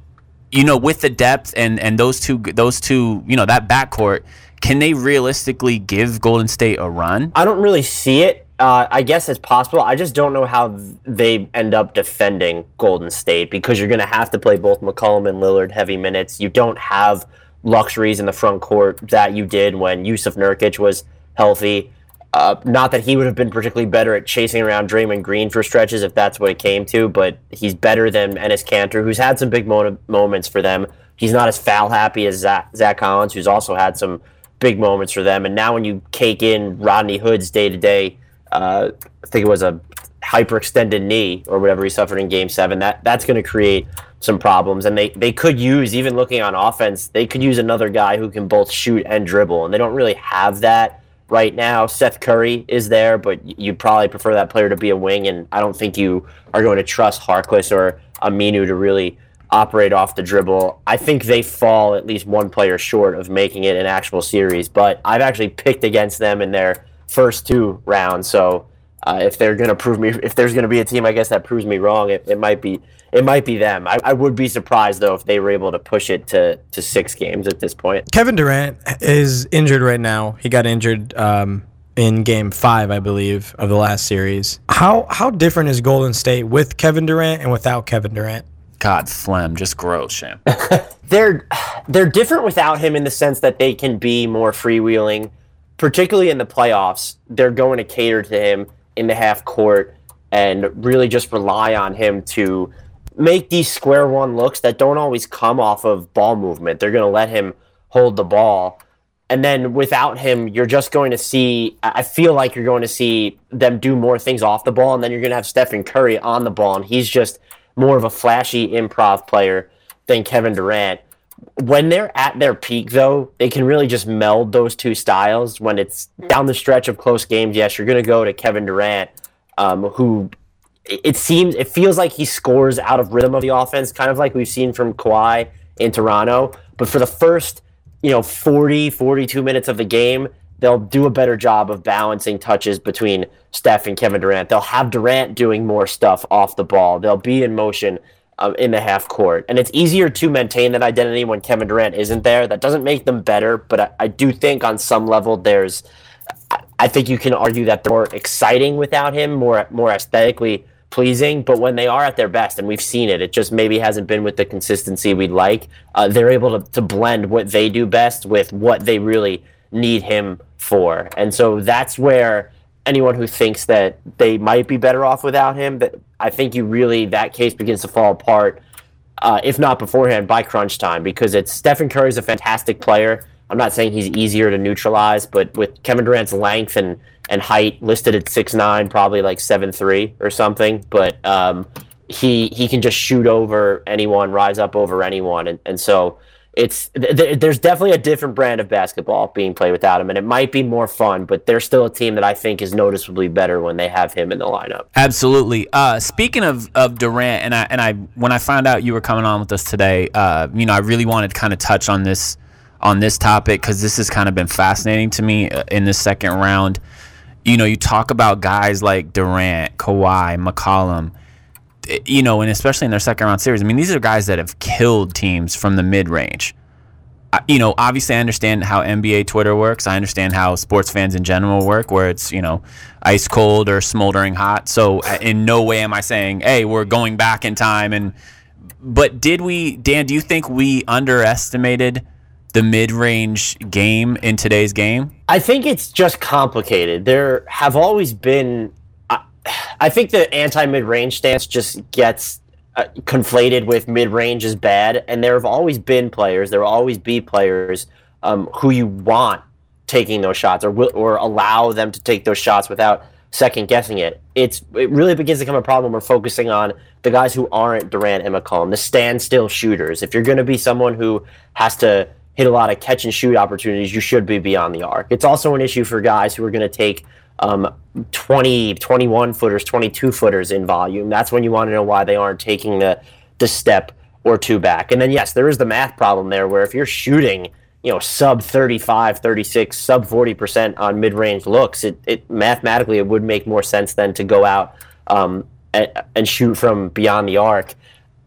you know, with the depth and and those two those two, you know, that backcourt, can they realistically give Golden State a run? I don't really see it. Uh, I guess it's possible. I just don't know how they end up defending Golden State because you're going to have to play both McCollum and Lillard heavy minutes. You don't have luxuries in the front court that you did when Jusuf Nurkic was healthy. Uh, not that he would have been particularly better at chasing around Draymond Green for stretches if that's what it came to, but he's better than Enes Kanter, who's had some big mo- moments for them. He's not as foul happy as Zach, Zach Collins, who's also had some big moments for them. And now when you cake in Rodney Hood's day to day, Uh, I think it was a hyperextended knee or whatever he suffered in Game Seven. That that's going to create some problems, and they they could use even looking on offense, they could use another guy who can both shoot and dribble, and they don't really have that right now. Seth Curry is there, but you'd probably prefer that player to be a wing, and I don't think you are going to trust Harkless or Aminu to really operate off the dribble. I think they fall at least one player short of making it an actual series, but I've actually picked against them in their first two rounds. So uh, if they're going to prove me, if there's going to be a team, I guess that proves me wrong. It, it might be, it might be them. I, I, would be surprised though if they were able to push it to to six games at this point. Kevin Durant is injured right now. He got injured. Um, in game five, I believe, of the last series. How how different is Golden State with Kevin Durant and without Kevin Durant? God, phlegm, just gross, Sham. they're they're different without him in the sense that they can be more freewheeling, particularly in the playoffs. They're going to cater to him in the half court and really just rely on him to make these square one looks that don't always come off of ball movement. They're going to let him hold the ball. And then without him, you're just going to see, I feel like you're going to see them do more things off the ball. And then you're going to have Stephen Curry on the ball. And he's just more of a flashy improv player than Kevin Durant. When they're at their peak, though, they can really just meld those two styles. When it's down the stretch of close games, yes, you're going to go to Kevin Durant, um, who it seems it feels like he scores out of rhythm of the offense, kind of like we've seen from Kawhi in Toronto. But for the first, you know, 40, 42 minutes of the game, they'll do a better job of balancing touches between Steph and Kevin Durant. They'll have Durant doing more stuff off the ball. They'll be in motion um, in the half court. And it's easier to maintain that identity when Kevin Durant isn't there. That doesn't make them better, but I, I do think on some level there's. I think you can argue that they're more exciting without him, more more aesthetically pleasing. But when they are at their best, and we've seen it, it just maybe hasn't been with the consistency we'd like. Uh, they're able to, to blend what they do best with what they really need him for. And so that's where anyone who thinks that they might be better off without him, that I think you really that case begins to fall apart, uh, if not beforehand, by crunch time, because it's Stephen Curry is a fantastic player. I'm not saying he's easier to neutralize, but with Kevin Durant's length and and height listed at six nine, probably like seven three or something, but um, he he can just shoot over anyone, rise up over anyone, and, and so it's th- there's definitely a different brand of basketball being played without him, and it might be more fun. But they're still a team that I think is noticeably better when they have him in the lineup. Absolutely. Uh, speaking of, of Durant, and I and I when I found out you were coming on with us today, uh, you know, I really wanted to kind of touch on this on this topic because this has kind of been fascinating to me uh, in this second round. You know, you talk about guys like Durant, Kawhi, McCollum you know, and especially in their second round series. I mean, these are guys that have killed teams from the mid range. You know, obviously, I understand how NBA Twitter works. I understand how sports fans in general work, where it's you know, ice cold or smoldering hot. So, in no way am I saying, "Hey, we're going back in time." And but did we, Dan? Do you think we underestimated the mid-range game in today's game? I think it's just complicated. There have always been. I, think the anti mid range stance just gets uh, conflated with mid range is bad, and there have always been players. There will always be players um, who you want taking those shots or will, or allow them to take those shots without second guessing it. It's it really begins to become a problem. We're focusing on the guys who aren't Durant and McCollum, the standstill shooters. If you're going to be someone who has to hit a lot of catch and shoot opportunities, you should be beyond the arc. It's also an issue for guys who are going to take um, 20, 21 footers, 22 footers in volume. That's when you want to know why they aren't taking the the step or two back. And then yes, there is the math problem there where if you're shooting, you know, sub 35, 36, sub 40% on mid-range looks, it, it mathematically it would make more sense then to go out um, and, and shoot from beyond the arc.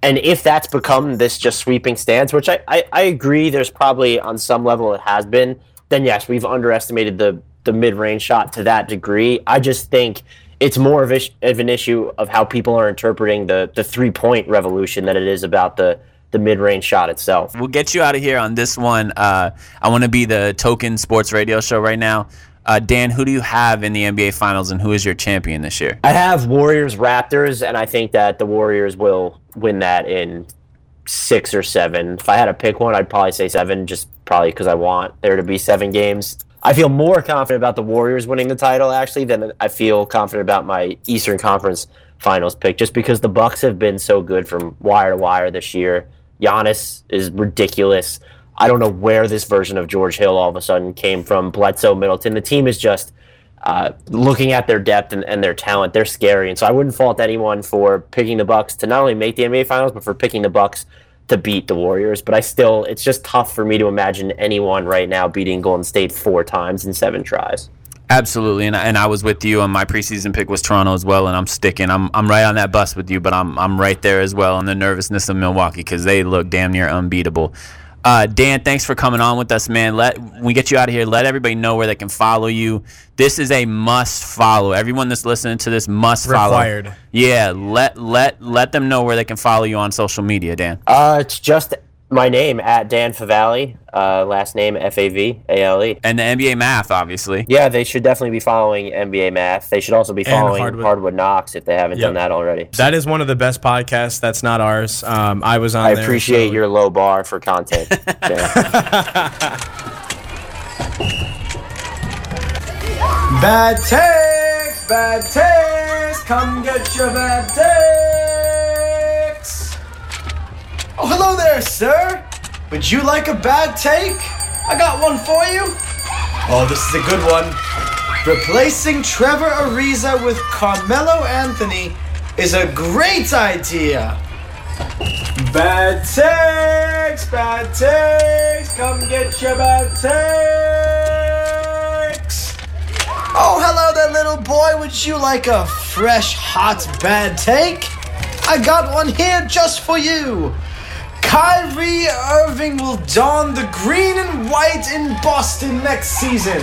And if that's become this just sweeping stance, which I, I, I agree there's probably on some level it has been, then yes, we've underestimated the the mid range shot to that degree. I just think it's more of, ish, of an issue of how people are interpreting the the three point revolution than it is about the the mid range shot itself. We'll get you out of here on this one. Uh, I want to be the token sports radio show right now. Uh, Dan, who do you have in the NBA Finals, and who is your champion this year? I have Warriors Raptors, and I think that the Warriors will win that in six or seven. If I had to pick one, I'd probably say seven, just probably because I want there to be seven games. I feel more confident about the Warriors winning the title actually than I feel confident about my Eastern Conference Finals pick, just because the Bucks have been so good from wire to wire this year. Giannis is ridiculous. I don't know where this version of George Hill all of a sudden came from. Bledsoe, Middleton. The team is just uh, looking at their depth and, and, their talent. They're scary, and so I wouldn't fault anyone for picking the Bucks to not only make the NBA Finals, but for picking the Bucks to beat the Warriors, but I still, it's just tough for me to imagine anyone right now beating Golden State four times in seven tries. Absolutely, and, and I was with you, and my preseason pick was Toronto as well, and I'm sticking. I'm I'm right on that bus with you, but I'm I'm right there as well on the nervousness of Milwaukee because they look damn near unbeatable. Uh, Dan, thanks for coming on with us, man. Let we get you out of here. Let everybody know where they can follow you. This is a must follow. Everyone that's listening to this must follow. Required. Yeah, let let let them know where they can follow you on social media, Dan. Uh, it's just my name at Dan Favale, uh, last name F A V A L E. And the NBA math, obviously. Yeah, they should definitely be following NBA math. They should also be following Hardwood, Hardwood Knocks if they haven't yep. done that already. That is one of the best podcasts. That's not ours. Um, I was on. I appreciate so. your low bar for content. bad takes, bad takes. Come get your bad takes. Oh, hello there, sir. Would you like a bad take? I got one for you. Oh, this is a good one. Replacing Trevor Ariza with Carmelo Anthony is a great idea. Bad takes, bad takes, come get your bad takes. Oh, hello there, little boy. Would you like a fresh, hot, bad take? I got one here just for you. Kyrie Irving will don the green and white in Boston next season.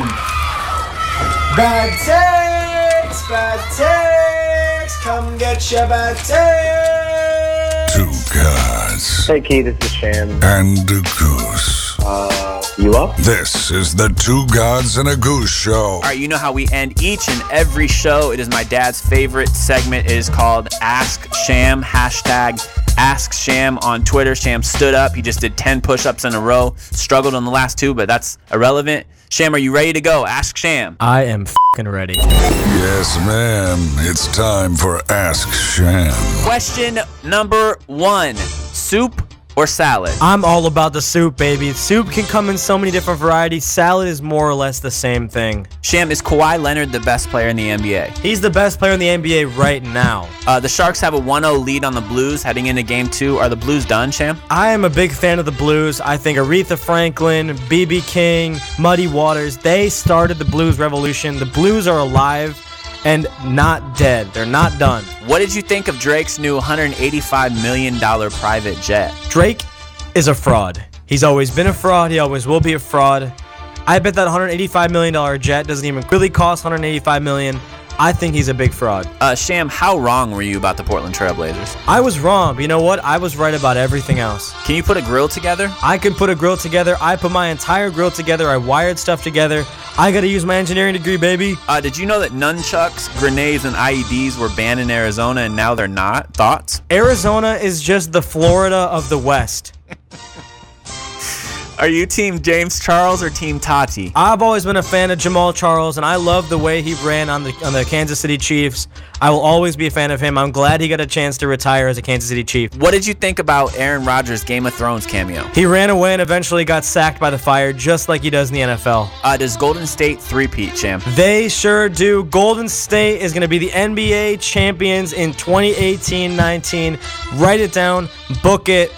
Bad takes, bad takes, come get your bad takes. Two gods. Hey, Key, this is Sham. And a goose. Uh, you up? This is the Two Gods and a Goose show. All right, you know how we end each and every show. It is my dad's favorite segment. It is called Ask Sham, hashtag Ask Sham on Twitter. Sham stood up. He just did 10 push ups in a row. Struggled on the last two, but that's irrelevant. Sham, are you ready to go? Ask Sham. I am fucking ready. Yes, ma'am. It's time for Ask Sham. Question number one Soup or salad? I'm all about the soup, baby. Soup can come in so many different varieties. Salad is more or less the same thing. Sham, is Kawhi Leonard the best player in the NBA? He's the best player in the NBA right now. Uh, the Sharks have a 1 0 lead on the Blues heading into game two. Are the Blues done, Sham? I am a big fan of the Blues. I think Aretha Franklin, B.B. King, Muddy Waters, they started the Blues revolution. The Blues are alive and not dead. They're not done. What did you think of Drake's new $185 million private jet? Drake is a fraud. He's always been a fraud. He always will be a fraud. I bet that $185 million jet doesn't even really cost $185 million. I think he's a big fraud. Uh, Sham, how wrong were you about the Portland Trailblazers? I was wrong, you know what? I was right about everything else. Can you put a grill together? I can put a grill together. I put my entire grill together. I wired stuff together. I got to use my engineering degree, baby. Uh, did you know that nunchucks, grenades, and IEDs were banned in Arizona and now they're not? Thoughts? Arizona is just the Florida of the West. Are you Team James Charles or Team Tati? I've always been a fan of Jamaal Charles, and I love the way he ran on the on the Kansas City Chiefs. I will always be a fan of him. I'm glad he got a chance to retire as a Kansas City Chief. What did you think about Aaron Rodgers' Game of Thrones cameo? He ran away and eventually got sacked by the fire, just like he does in the NFL. Uh, does Golden State three-peat, Sham? They sure do. Golden State is going to be the NBA champions in 2018-19. Write it down, book it,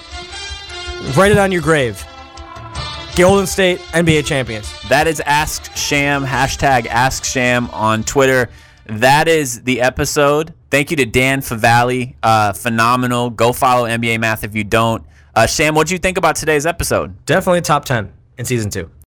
write it on your grave. Golden State NBA champions. That is Ask Sham, hashtag Ask Sham on Twitter. That is the episode. Thank you to Dan Favale. Uh, phenomenal. Go follow NBA Math if you don't. Uh, Sham, what do you think about today's episode? Definitely top 10 in season two.